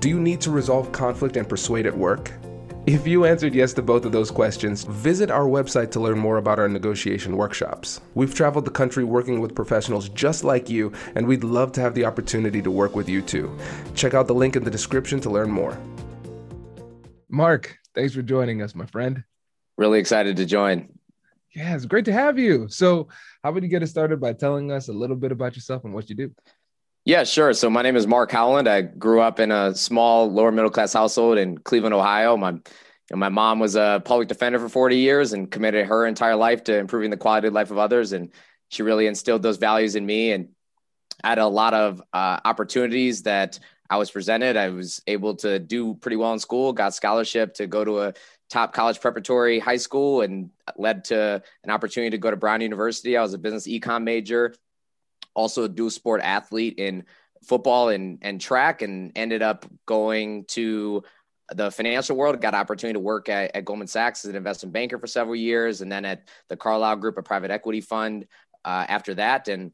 Do you need to resolve conflict and persuade at work? If you answered yes to both of those questions, visit our website to learn more about our negotiation workshops. We've traveled the country working with professionals just like you, and we'd love to have the opportunity to work with you too. Check out the link in the description to learn more. Mark, thanks for joining us, my friend. Really excited to join. Yeah, it's great to have you. So, how would you get us started by telling us a little bit about yourself and what you do? Yeah, sure. So my name is Mark Howland. I grew up in a small lower middle class household in Cleveland, Ohio. My you know, my mom was a public defender for 40 years and committed her entire life to improving the quality of life of others. And she really instilled those values in me and had a lot of uh, opportunities that I was presented. I was able to do pretty well in school, got scholarship to go to a top college preparatory high school and led to an opportunity to go to Brown University. I was a business econ major also a dual sport athlete in football and, and track and ended up going to the financial world, got opportunity to work at, at Goldman Sachs as an investment banker for several years, and then at the Carlyle Group, a private equity fund uh, after that, and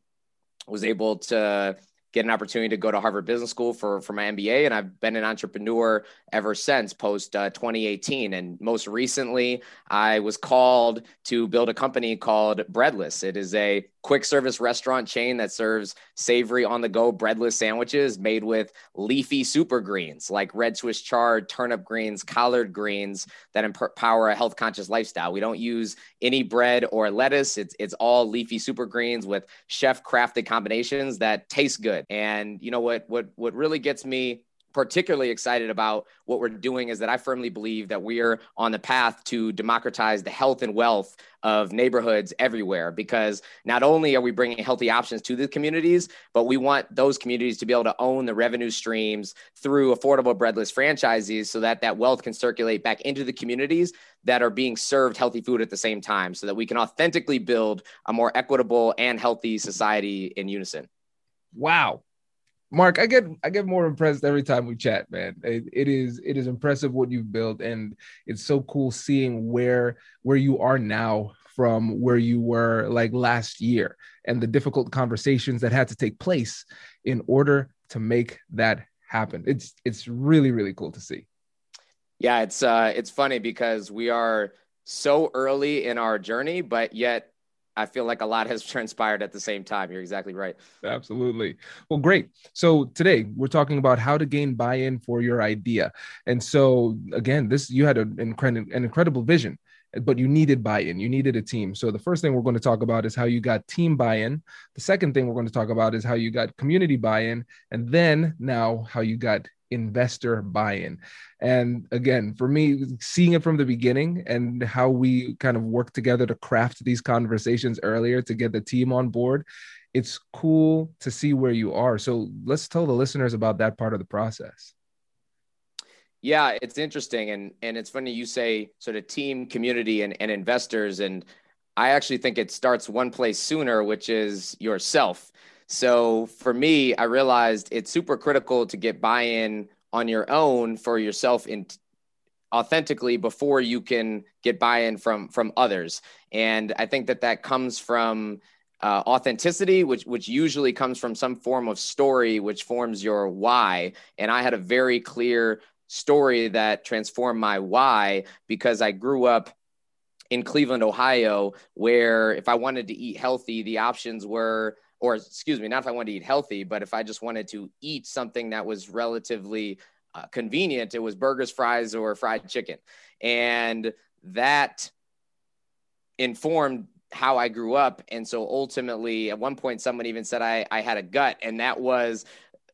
was able to get an opportunity to go to Harvard Business School for, for my MBA. And I've been an entrepreneur ever since post uh, 2018. And most recently, I was called to build a company called Breadless. It is a quick service restaurant chain that serves savory on the go breadless sandwiches made with leafy super greens like red Swiss chard, turnip greens, collard greens that empower a health conscious lifestyle. We don't use any bread or lettuce. It's, it's all leafy super greens with chef crafted combinations that taste good. And you know what, what, what really gets me particularly excited about what we're doing is that I firmly believe that we are on the path to democratize the health and wealth of neighborhoods everywhere because not only are we bringing healthy options to the communities, but we want those communities to be able to own the revenue streams through affordable breadless franchises so that that wealth can circulate back into the communities that are being served healthy food at the same time so that we can authentically build a more equitable and healthy society in unison. Wow. Mark, I get I get more impressed every time we chat, man. It, it is it is impressive what you've built, and it's so cool seeing where where you are now from where you were like last year, and the difficult conversations that had to take place in order to make that happen. It's it's really really cool to see. Yeah, it's uh it's funny because we are so early in our journey, but yet I feel like a lot has transpired at the same time. You're exactly right. Absolutely. Well, great. So today we're talking about how to gain buy-in for your idea. And so again, this you had an, incredible, an incredible vision, but you needed buy-in. You needed a team. So the first thing we're going to talk about is how you got team buy-in. The second thing we're going to talk about is how you got community buy-in, and then now how you got investor buy-in. And again for me seeing it from the beginning and how we kind of work together to craft these conversations earlier to get the team on board it's cool to see where you are. So let's tell the listeners about that part of the process. Yeah it's interesting. And and it's funny you say sort of team community and, and investors. And i actually think it starts one place sooner which is yourself so for me, I realized it's super critical to get buy in on your own for yourself in authentically before you can get buy-in from from others. And i think that that comes from uh, authenticity which which usually comes from some form of story which forms your why. And i had a very clear story that transformed my why because i grew up in cleveland ohio where if i wanted to eat healthy the options were or excuse me, not if I wanted to eat healthy, but if I just wanted to eat something that was relatively uh, convenient, it was burgers, fries, or fried chicken. And that informed how I grew up. And so ultimately, at one point, someone even said I, I had a gut, and that was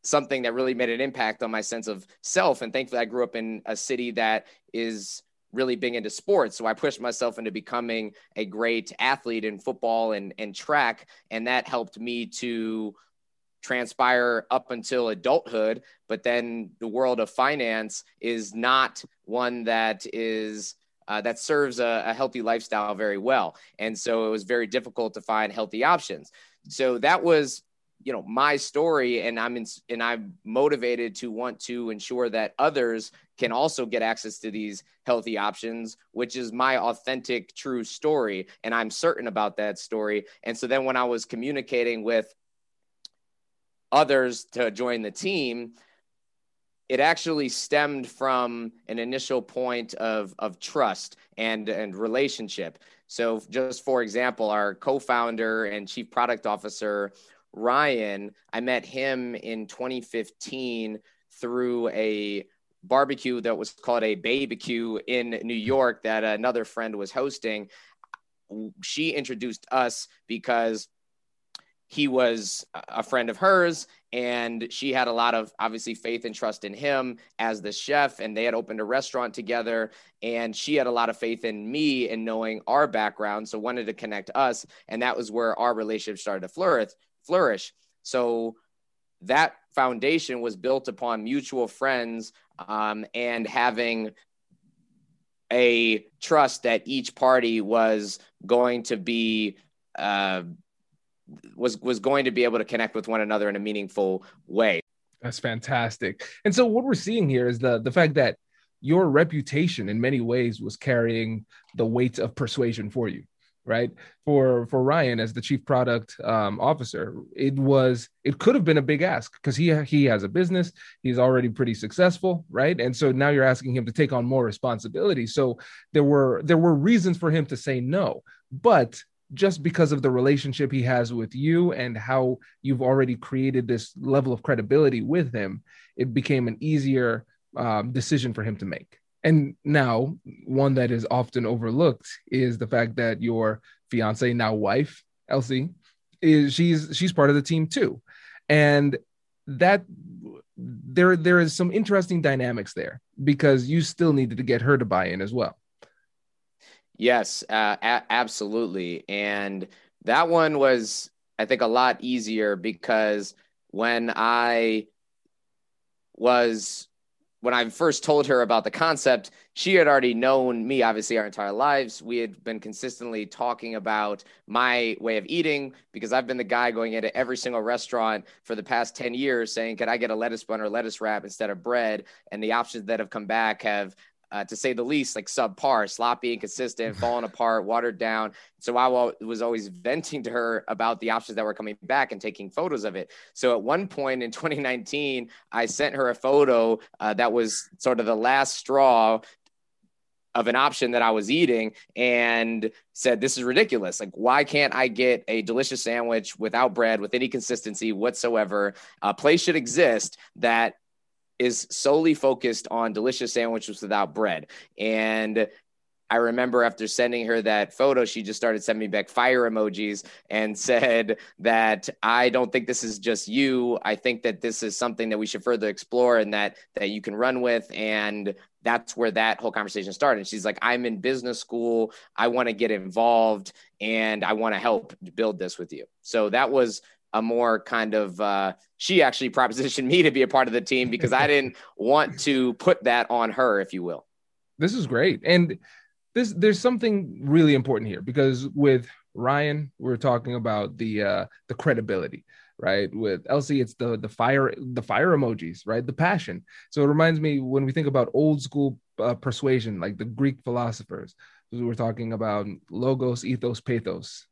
something that really made an impact on my sense of self. And thankfully, I grew up in a city that is really being into sports. So I pushed myself into becoming a great athlete in football and, and track. And that helped me to transpire up until adulthood. But then the world of finance is not one that is. Uh, that serves a, a healthy lifestyle very well. And so it was very difficult to find healthy options. So that was you know my story and i'm in, and i'm motivated to want to ensure that others can also get access to these healthy options which is my authentic true story and i'm certain about that story. And so then when i was communicating with others to join the team it actually stemmed from an initial point of of trust and and relationship. So just for example our co-founder and chief product officer Ryan, I met him in 2015 through a barbecue that was called a barbecue in New York that another friend was hosting. She introduced us because he was a friend of hers and she had a lot of obviously faith and trust in him as the chef and they had opened a restaurant together and she had a lot of faith in me and knowing our background so wanted to connect us and that was where our relationship started to flourish flourish. So that foundation was built upon mutual friends um, and having a trust that each party was going to be uh, was was going to be able to connect with one another in a meaningful way. That's fantastic. And so what we're seeing here is the the fact that your reputation in many ways was carrying the weight of persuasion for you right? For for ryan as the chief product um, officer it was it could have been a big ask because he he has a business. He's already pretty successful right? And so now you're asking him to take on more responsibility. So there were there were reasons for him to say no. But just because of the relationship he has with you and how you've already created this level of credibility with him it became an easier um, decision for him to make and now, one that is often overlooked is the fact that your fiance, now wife, Elsie, is she's she's part of the team too, and that there there is some interesting dynamics there because you still needed to get her to buy in as well. Yes, uh, a- absolutely, and that one was I think a lot easier because when I was when I first told her about the concept, she had already known me, obviously, our entire lives. We had been consistently talking about my way of eating because I've been the guy going into every single restaurant for the past 10 years saying, Can I get a lettuce bun or lettuce wrap instead of bread? And the options that have come back have uh, to say the least, like subpar, sloppy, inconsistent, falling apart, watered down. So I was always venting to her about the options that were coming back and taking photos of it. So at one point in 2019, I sent her a photo uh, that was sort of the last straw of an option that I was eating and said, This is ridiculous. Like, why can't I get a delicious sandwich without bread, with any consistency whatsoever? A place should exist that is solely focused on delicious sandwiches without bread. And I remember after sending her that photo, she just started sending me back fire emojis and said that I don't think this is just you. I think that this is something that we should further explore and that that you can run with. And that's where that whole conversation started. And she's like, I'm in business school. I want to get involved and I want to help build this with you. So that was a more kind of uh, she actually propositioned me to be a part of the team because I didn't want to put that on her, if you will. This is great, and this there's something really important here because with Ryan, we're talking about the uh, the credibility, right? With Elsie, it's the the fire the fire emojis, right? The passion. So it reminds me when we think about old school uh, persuasion, like the Greek philosophers. We're talking about logos, ethos, pathos.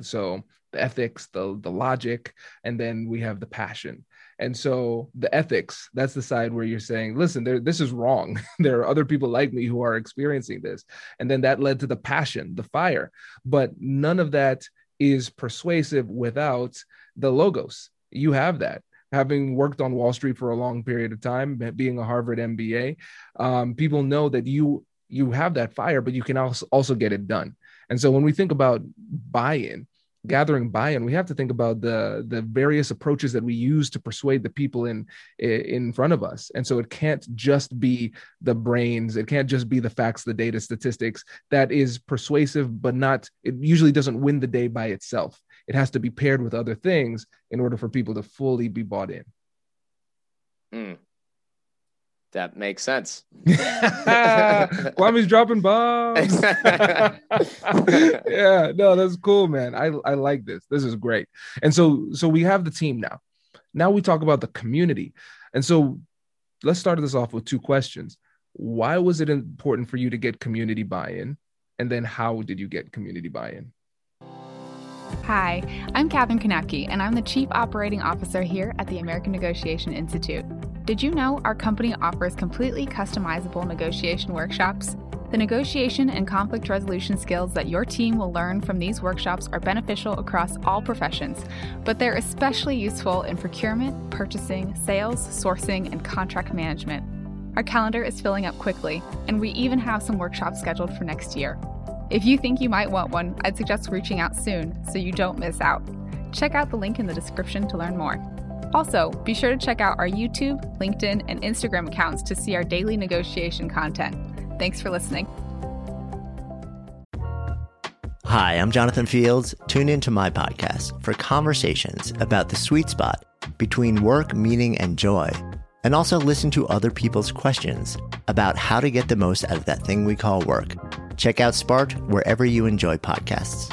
So the ethics, the the logic, and then we have the passion. And so the ethics, that's the side where you're saying, listen, there, this is wrong. there are other people like me who are experiencing this. And then that led to the passion, the fire. But none of that is persuasive without the logos. You have that. Having worked on Wall Street for a long period of time, being a Harvard MBA, um, people know that you you have that fire, but you can also also get it done. And so when we think about buy-in, gathering buy-in we have to think about the the various approaches that we use to persuade the people in in front of us. And so it can't just be the brains it can't just be the facts the data statistics. That is persuasive but not it usually doesn't win the day by itself. It has to be paired with other things in order for people to fully be bought in. Mm. That makes sense. Kwame's dropping bombs. yeah, no, that's cool, man. I, I like this. This is great. And so so we have the team now. Now we talk about the community. And so let's start this off with two questions. Why was it important for you to get community buy-in? And then how did you get community buy-in? Hi, I'm Katherine Knapke, and I'm the Chief Operating Officer here at the American Negotiation Institute. Did you know our company offers completely customizable negotiation workshops? The negotiation and conflict resolution skills that your team will learn from these workshops are beneficial across all professions, but they're especially useful in procurement, purchasing, sales, sourcing, and contract management. Our calendar is filling up quickly, and we even have some workshops scheduled for next year. If you think you might want one, I'd suggest reaching out soon so you don't miss out. Check out the link in the description to learn more. Also, be sure to check out our YouTube, LinkedIn, and Instagram accounts to see our daily negotiation content. Thanks for listening. Hi, I'm Jonathan Fields. Tune into my podcast for conversations about the sweet spot between work, meaning, and joy. And also listen to other people's questions about how to get the most out of that thing we call work. Check out Spark wherever you enjoy podcasts.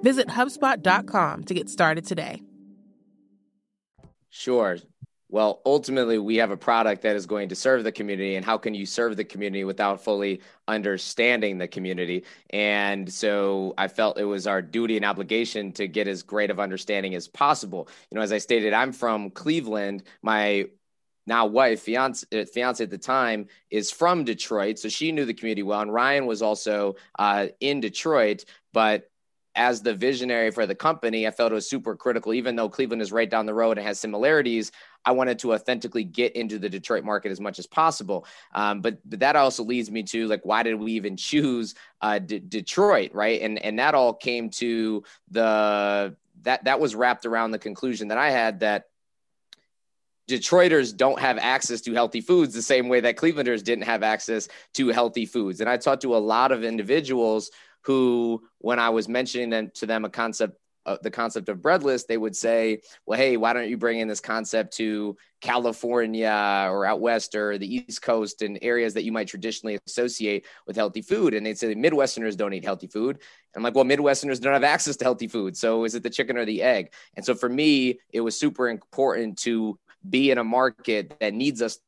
Visit HubSpot.com to get started today. Sure. Well, ultimately, we have a product that is going to serve the community. And how can you serve the community without fully understanding the community? And so I felt it was our duty and obligation to get as great of understanding as possible. You know, as I stated, I'm from Cleveland. My now wife, fiance, uh, fiance at the time, is from Detroit, so she knew the community well. And Ryan was also uh, in Detroit, but as the visionary for the company, I felt it was super critical. Even though Cleveland is right down the road and has similarities, I wanted to authentically get into the Detroit market as much as possible. Um, but but that also leads me to like, why did we even choose uh, D- Detroit, right? And and that all came to the that that was wrapped around the conclusion that I had that Detroiters don't have access to healthy foods the same way that Clevelanders didn't have access to healthy foods. And I talked to a lot of individuals who, when I was mentioning them, to them a concept, uh, the concept of breadless, they would say, "Well, hey, why don't you bring in this concept to California or out west or the East Coast and areas that you might traditionally associate with healthy food?" And they'd say Midwesterners don't eat healthy food. And I'm like, well, Midwesterners don't have access to healthy food, so is it the chicken or the egg? And so for me, it was super important to be in a market that needs us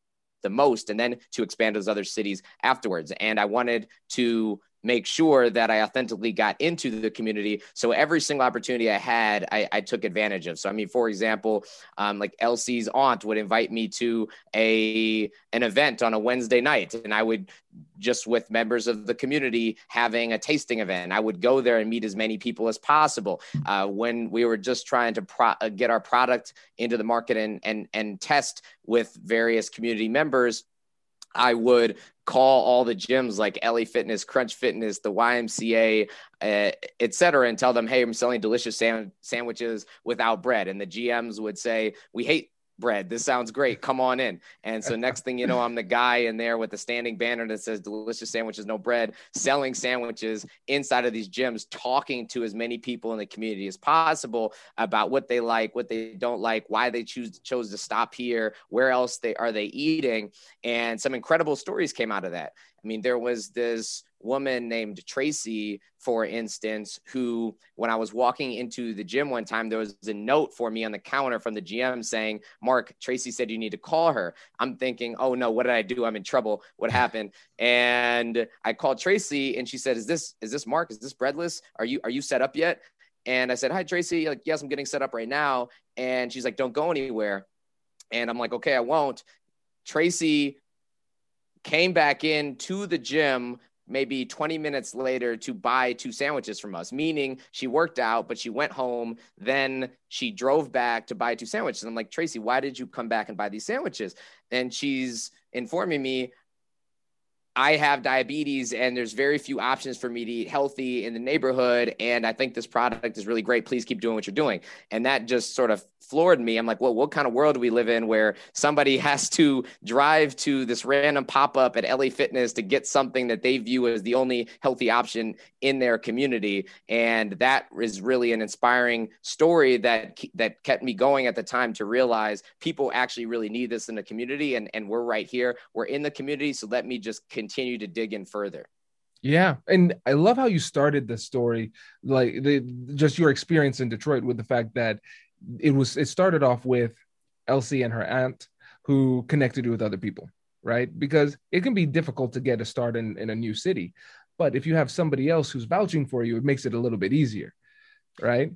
the most and then to expand those other cities afterwards. And I wanted to make sure that I authentically got into the community. So every single opportunity I had, I, I took advantage of. So I mean, for example, um, like Elsie's aunt would invite me to a an event on a Wednesday night, and I would just with members of the community having a tasting event. I would go there and meet as many people as possible. Uh, when we were just trying to pro- uh, get our product into the market and and and test with various community members I would call all the gyms like LA Fitness, Crunch Fitness, the YMCA, uh, et cetera, and tell them, hey, I'm selling delicious sam- sandwiches without bread. And the GMs would say, we hate bread. This sounds great. Come on in. And so next thing you know, I'm the guy in there with the standing banner that says delicious sandwiches, no bread, selling sandwiches inside of these gyms, talking to as many people in the community as possible about what they like, what they don't like, why they choose chose to stop here, where else they are they eating. And some incredible stories came out of that. I mean, there was this woman named Tracy, for instance, who, when I was walking into the gym one time, there was a note for me on the counter from the GM saying, Mark, Tracy said you need to call her. I'm thinking, oh no, what did I do? I'm in trouble. What happened? And I called Tracy and she said, Is this is this Mark? Is this breadless? Are you are you set up yet? And I said, Hi, Tracy. Like, yes, I'm getting set up right now. And she's like, Don't go anywhere. And I'm like, Okay, I won't. Tracy came back in to the gym maybe 20 minutes later to buy two sandwiches from us, meaning she worked out, but she went home. Then she drove back to buy two sandwiches. I'm like, Tracy, why did you come back and buy these sandwiches? And she's informing me, I have diabetes and there's very few options for me to eat healthy in the neighborhood. And I think this product is really great. Please keep doing what you're doing. And that just sort of floored me. I'm like, well, what kind of world do we live in where somebody has to drive to this random pop up at LA Fitness to get something that they view as the only healthy option in their community? And that is really an inspiring story that that kept me going at the time to realize people actually really need this in the community, and and we're right here, we're in the community, so let me just continue to dig in further. Yeah, and I love how you started the story, like the just your experience in Detroit with the fact that it was it started off with Elsie and her aunt who connected you with other people, right? Because it can be difficult to get a start in, in a new city. But if you have somebody else who's vouching for you, it makes it a little bit easier, right?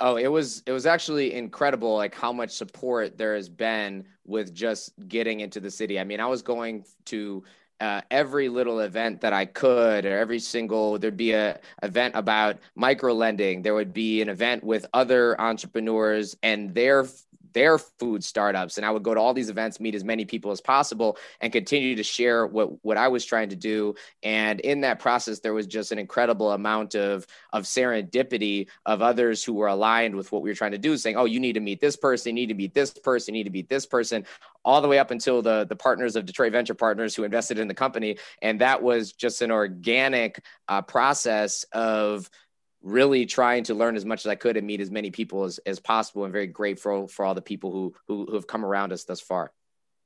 Oh, it was it was actually incredible like how much support there has been with just getting into the city. I mean, I was going to uh, every little event that I could, or every single, there'd be a event about micro lending. There would be an event with other entrepreneurs and their their food startups. And I would go to all these events, meet as many people as possible, and continue to share what, what I was trying to do. And in that process, there was just an incredible amount of, of serendipity of others who were aligned with what we were trying to do, saying, Oh, you need to meet this person, you need to meet this person, you need to meet this person, all the way up until the, the partners of Detroit Venture Partners who invested in the company. And that was just an organic uh, process of really trying to learn as much as I could and meet as many people as, as possible and very grateful for all the people who, who, who have come around us thus far.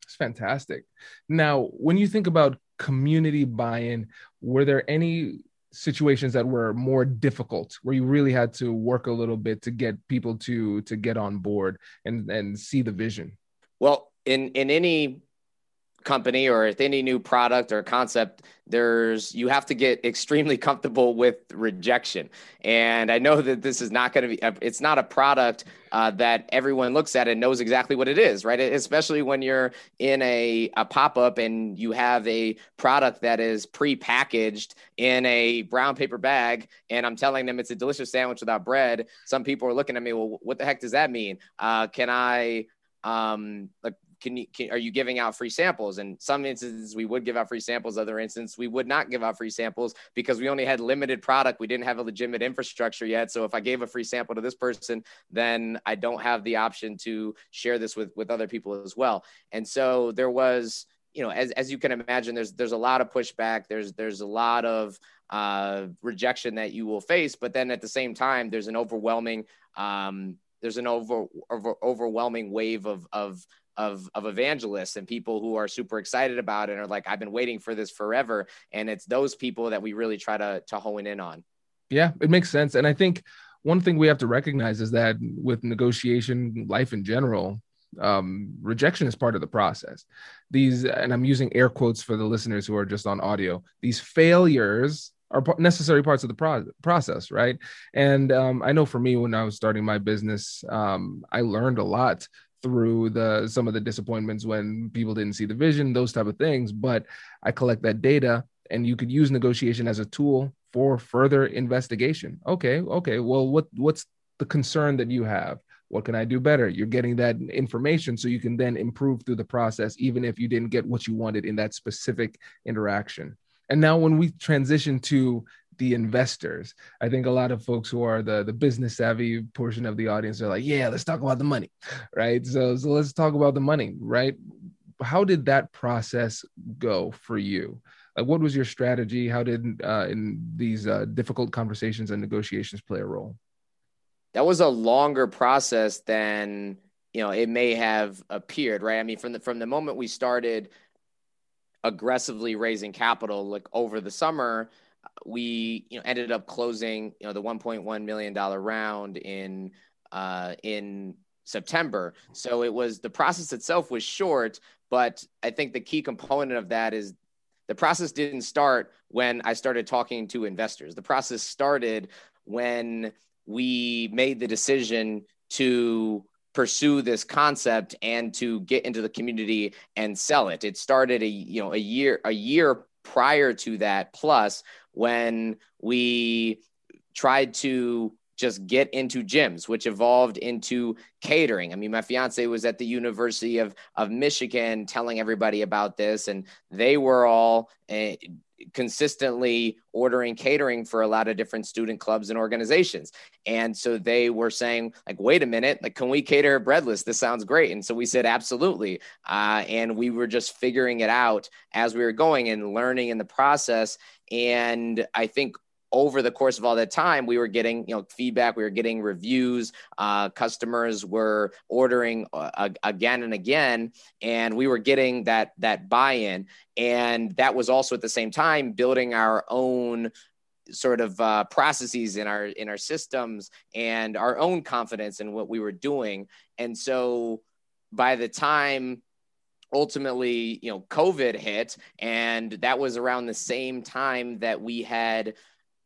It's fantastic. Now, when you think about community buy-in, were there any situations that were more difficult where you really had to work a little bit to get people to to get on board and and see the vision? Well, in in any company or with any new product or concept there's you have to get extremely comfortable with rejection. And i know that this is not going to be it's not a product uh, that everyone looks at and knows exactly what it is right? Especially when you're in a, a pop-up and you have a product that is pre-packaged in a brown paper bag and i'm telling them it's a delicious sandwich without bread some people are looking at me well what the heck does that mean? Uh, can i um like can you can, are you giving out free samples? And some instances we would give out free samples. Other instances we would not give out free samples because we only had limited product. We didn't have a legitimate infrastructure yet. So if i gave a free sample to this person then i don't have the option to share this with with other people as well. And so there was you know as, as you can imagine there's there's a lot of pushback. There's there's a lot of uh, rejection that you will face. But then at the same time there's an overwhelming um, there's an over, over overwhelming wave of of of of evangelists and people who are super excited about it and are like I've been waiting for this forever and it's those people that we really try to to hone in on. Yeah, it makes sense and I think one thing we have to recognize is that with negotiation life in general um, rejection is part of the process. These, and I'm using air quotes for the listeners who are just on audio, these failures are necessary parts of the pro- process, right? And um, I know for me, when I was starting my business, um, I learned a lot through the some of the disappointments when people didn't see the vision, those type of things. But I collect that data, and you could use negotiation as a tool for further investigation. Okay, okay. Well, what what's the concern that you have? What can I do better? You're getting that information so you can then improve through the process, even if you didn't get what you wanted in that specific interaction. And now, when we transition to the investors. I think a lot of folks who are the the business savvy portion of the audience are like, yeah, let's talk about the money, right? So so let's talk about the money, right? How did that process go for you? Like, what was your strategy? How did uh, in these uh, difficult conversations and negotiations play a role? That was a longer process than you know it may have appeared, right? I mean, from the from the moment we started aggressively raising capital, like over the summer, we you know ended up closing you know the 1.1 million dollar round in uh, in September. So it was the process itself was short, but I think the key component of that is the process didn't start when I started talking to investors. The process started when we made the decision to pursue this concept and to get into the community and sell it. It started a you know a year a year prior to that plus when we tried to just get into gyms, which evolved into catering. I mean, my fiance was at the University of, of Michigan telling everybody about this, and they were all uh, consistently ordering catering for a lot of different student clubs and organizations. And so they were saying, like, wait a minute, like, can we cater breadless? This sounds great. And so we said, absolutely. Uh, and we were just figuring it out as we were going and learning in the process. And I think over the course of all that time, we were getting you know feedback, we were getting reviews, uh, customers were ordering uh, again and again, and we were getting that that buy-in, and that was also at the same time building our own sort of uh, processes in our in our systems and our own confidence in what we were doing, and so by the time ultimately you know covid hit and that was around the same time that we had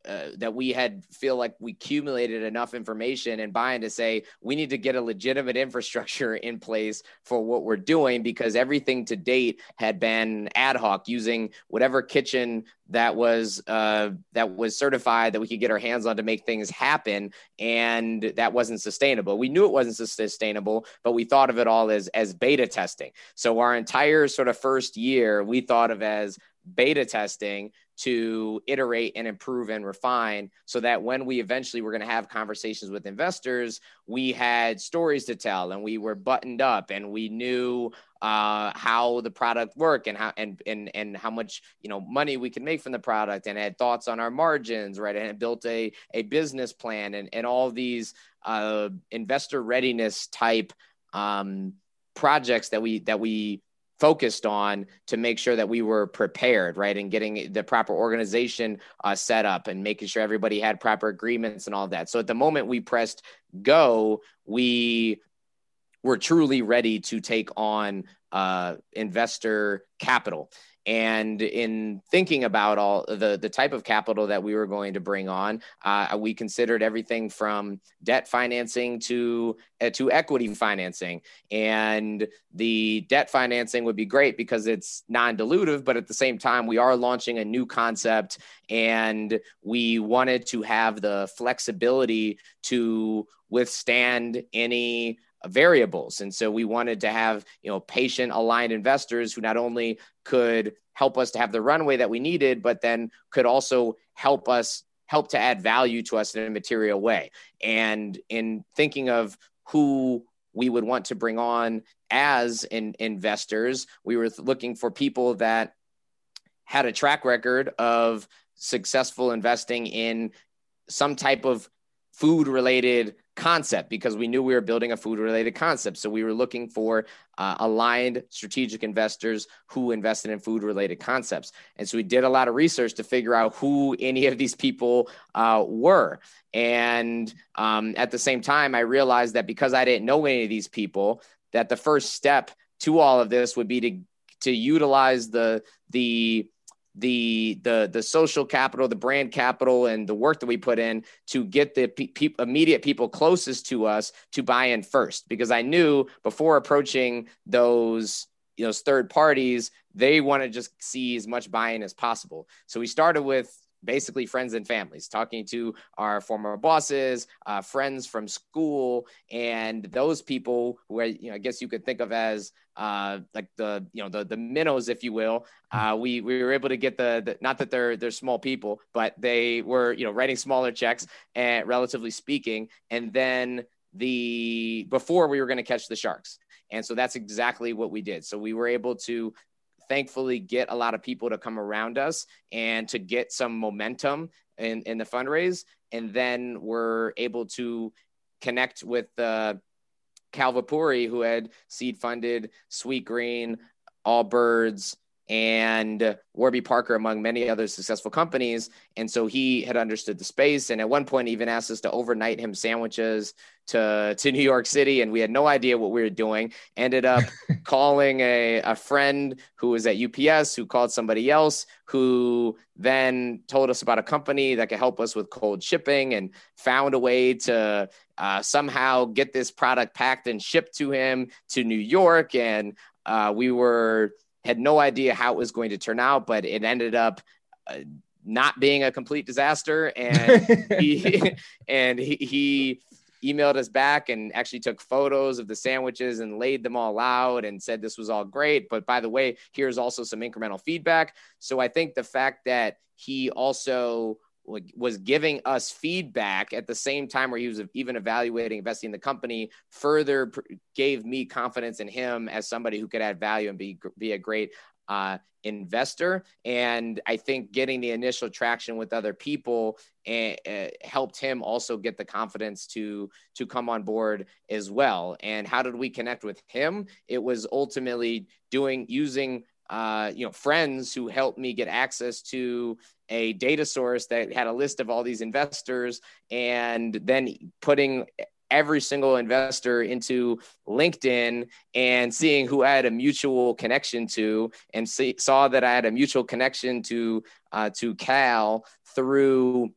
uh, that we had feel like we accumulated enough information and buying to say we need to get a legitimate infrastructure in place for what we're doing because everything to date had been ad hoc using whatever kitchen that was uh, that was certified that we could get our hands on to make things happen. And that wasn't sustainable. We knew it wasn't sustainable but we thought of it all as as beta testing. So our entire sort of first year we thought of as beta testing to iterate and improve and refine so that when we eventually were going to have conversations with investors we had stories to tell and we were buttoned up and we knew uh, how the product worked and how and, and and how much you know money we could make from the product and had thoughts on our margins right? And built a a business plan and and all these uh, investor readiness type um, projects that we that we focused on to make sure that we were prepared, right, and getting the proper organization uh, set up and making sure everybody had proper agreements and all that. So at the moment we pressed go, we were truly ready to take on uh, investor capital. And in thinking about all the, the type of capital that we were going to bring on, uh, we considered everything from debt financing to uh, to equity financing. And the debt financing would be great because it's non-dilutive, but at the same time, we are launching a new concept, and we wanted to have the flexibility to withstand any Uh, variables. And so we wanted to have, you know, patient aligned investors who not only could help us to have the runway that we needed, but then could also help us help to add value to us in a material way. And in thinking of who we would want to bring on as in, investors, we were looking for people that had a track record of successful investing in some type of food related concept because we knew we were building a food related concept. So we were looking for uh, aligned strategic investors who invested in food related concepts. And so we did a lot of research to figure out who any of these people uh, were. And um, at the same time, I realized that because I didn't know any of these people, that the first step to all of this would be to to utilize the the the the the social capital, the brand capital, and the work that we put in to get the pe- pe- immediate people closest to us to buy in first. Because I knew before approaching those you know third parties, they want to just see as much buy-in as possible. So we started with basically friends and families, talking to our former bosses, uh, friends from school, and those people who are, you know, I guess you could think of as uh, like the, you know, the the minnows, if you will. Hmm. Uh, we we were able to get the, the, not that they're they're small people, but they were, you know, writing smaller checks, and relatively speaking, and then the before we were going to catch the sharks. And so that's exactly what we did. So we were able to thankfully get a lot of people to come around us and to get some momentum in, in the fundraise. And then we're able to connect with uh, Kal Vepuri, who had seed funded Sweetgreen, All Allbirds, and Warby Parker, among many other successful companies. And so he had understood the space. And at one point, even asked us to overnight him sandwiches to, to New York City. And we had no idea what we were doing. Ended up calling a, a friend who was at UPS, who called somebody else, who then told us about a company that could help us with cold shipping and found a way to uh, somehow get this product packed and shipped to him to New York. And uh, we were had no idea how it was going to turn out, but it ended up uh, not being a complete disaster. And he and he, he emailed us back and actually took photos of the sandwiches and laid them all out and said this was all great. But by the way, here's also some incremental feedback. So I think the fact that he also was giving us feedback at the same time where he was even evaluating investing in the company further gave me confidence in him as somebody who could add value and be be a great uh, investor. And i think getting the initial traction with other people uh, helped him also get the confidence to to come on board as well. And how did we connect with him? It was ultimately doing using uh, you know, friends who helped me get access to a data source that had a list of all these investors and then putting every single investor into LinkedIn and seeing who I had a mutual connection to, and see, saw that I had a mutual connection to uh, to Kal through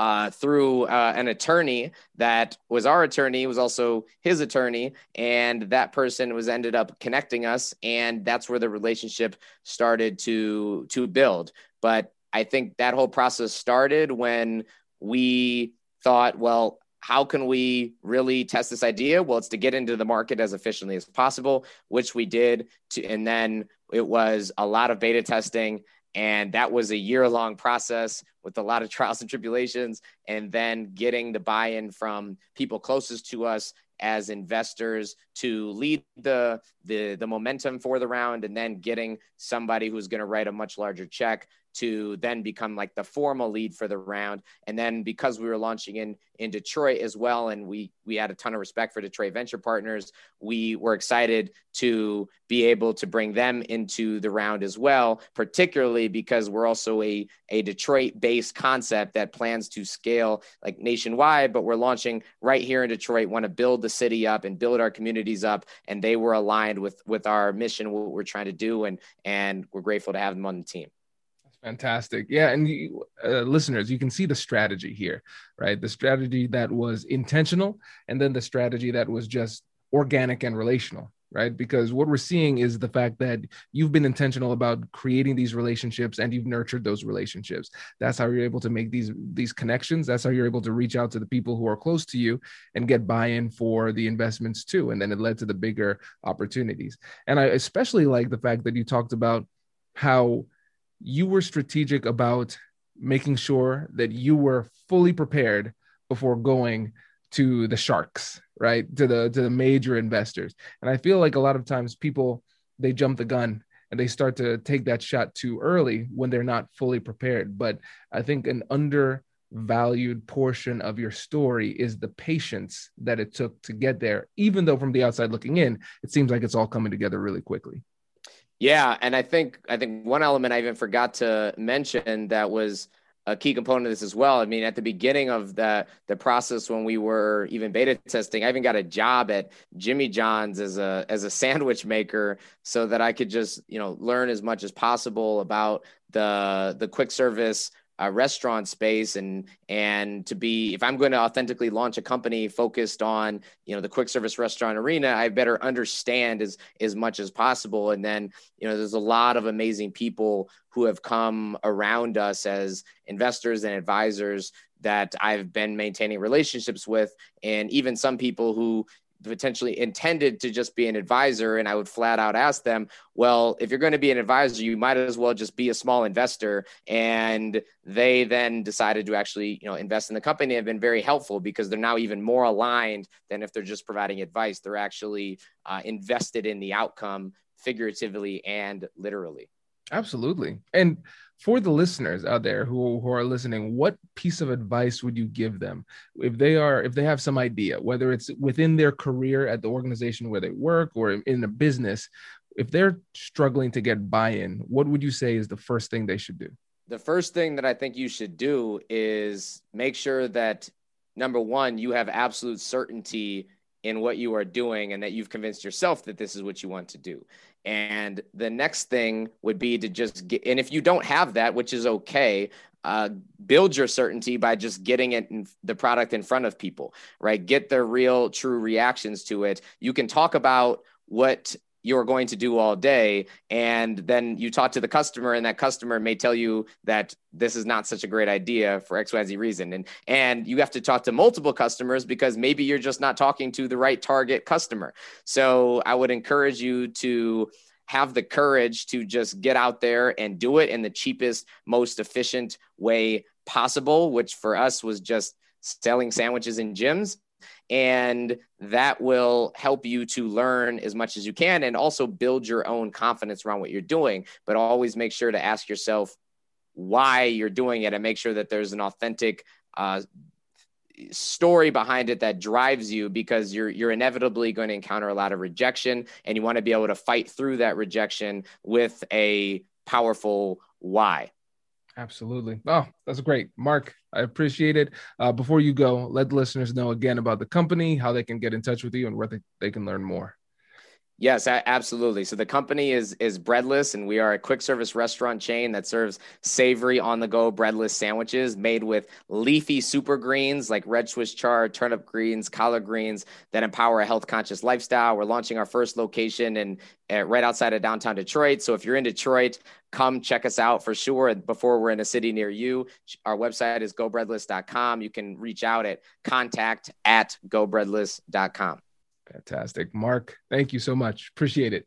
uh, through uh, an attorney that was our attorney was also his attorney and that person was ended up connecting us and that's where the relationship started to to build. But i think that whole process started when we thought well how can we really test this idea? Well it's to get into the market as efficiently as possible which we did to, and then it was a lot of beta testing and that was a year long process with a lot of trials and tribulations, and then getting the buy in from people closest to us as investors to lead the, the, the momentum for the round, and then getting somebody who's going to write a much larger check to then become like the formal lead for the round. And then because we were launching in in Detroit as well, and we we had a ton of respect for Detroit Venture Partners, we were excited to be able to bring them into the round as well, particularly because we're also a a Detroit based concept that plans to scale like nationwide, but we're launching right here in Detroit. Want to build the city up and build our communities up, and they were aligned with with our mission, what we're trying to do, and and we're grateful to have them on the team. That's fantastic. Yeah. And you, uh, listeners, you can see the strategy here, right? The strategy that was intentional and then the strategy that was just organic and relational, right? Because what we're seeing is the fact that you've been intentional about creating these relationships and you've nurtured those relationships. That's how you're able to make these these connections. That's how you're able to reach out to the people who are close to you and get buy-in for the investments too. And then it led to the bigger opportunities. And I especially like the fact that you talked about how you were strategic about making sure that you were fully prepared before going to the sharks right to the to the major investors. And i feel like a lot of times people they jump the gun and they start to take that shot too early when they're not fully prepared. But i think an undervalued portion of your story is the patience that it took to get there. Even though from the outside looking in it seems like it's all coming together really quickly. Yeah, and I think I think one element I even forgot to mention that was a key component of this as well. I mean, at the beginning of the the process when we were even beta testing, I even got a job at Jimmy John's as a as a sandwich maker so that I could just, you know, learn as much as possible about the the quick service uh, restaurant space and and to be if i'm going to authentically launch a company focused on you know the quick service restaurant arena i better understand as as much as possible. And then you know there's a lot of amazing people who have come around us as investors and advisors that I've been maintaining relationships with, and even some people who potentially intended to just be an advisor and i would flat out ask them well if you're going to be an advisor you might as well just be a small investor. And they then decided to actually you know invest in the company have been very helpful because they're now even more aligned than if they're just providing advice. They're actually uh, invested in the outcome figuratively and literally absolutely and for the listeners out there who, who are listening what piece of advice would you give them if they are if they have some idea whether it's within their career at the organization where they work or in a business if they're struggling to get buy-in, what would you say is the first thing they should do? The first thing that I think you should do is make sure that number one, you have absolute certainty in what you are doing and that you've convinced yourself that this is what you want to do. And the next thing would be to just get, and if you don't have that, which is okay, uh, build your certainty by just getting it in the product in front of people, right? Get the real, true reactions to it. You can talk about what you're going to do all day. And then you talk to the customer and that customer may tell you that this is not such a great idea for xyz reason. And and you have to talk to multiple customers because maybe you're just not talking to the right target customer. So i would encourage you to have the courage to just get out there and do it in the cheapest most efficient way possible which for us was just selling sandwiches in gyms and that will help you to learn as much as you can and also build your own confidence around what you're doing but always make sure to ask yourself why you're doing it and make sure that there's an authentic uh, story behind it that drives you because you're you're inevitably going to encounter a lot of rejection and you want to be able to fight through that rejection with a powerful why Absolutely. Oh, that's great. Mark, I appreciate it. Uh, before you go, let the listeners know again about the company, how they can get in touch with you, and where they, they can learn more. Yes, absolutely. So the company is is Breadless, and we are a quick service restaurant chain that serves savory on the go breadless sandwiches made with leafy super greens like red Swiss chard, turnip greens, collard greens that empower a health conscious lifestyle. We're launching our first location in uh, right outside of downtown Detroit. So if you're in Detroit, come check us out for sure. Before we're in a city near you, our website is gobreadless.com. You can reach out at contact at gobreadless.com. Fantastic. Mark, thank you so much. Appreciate it.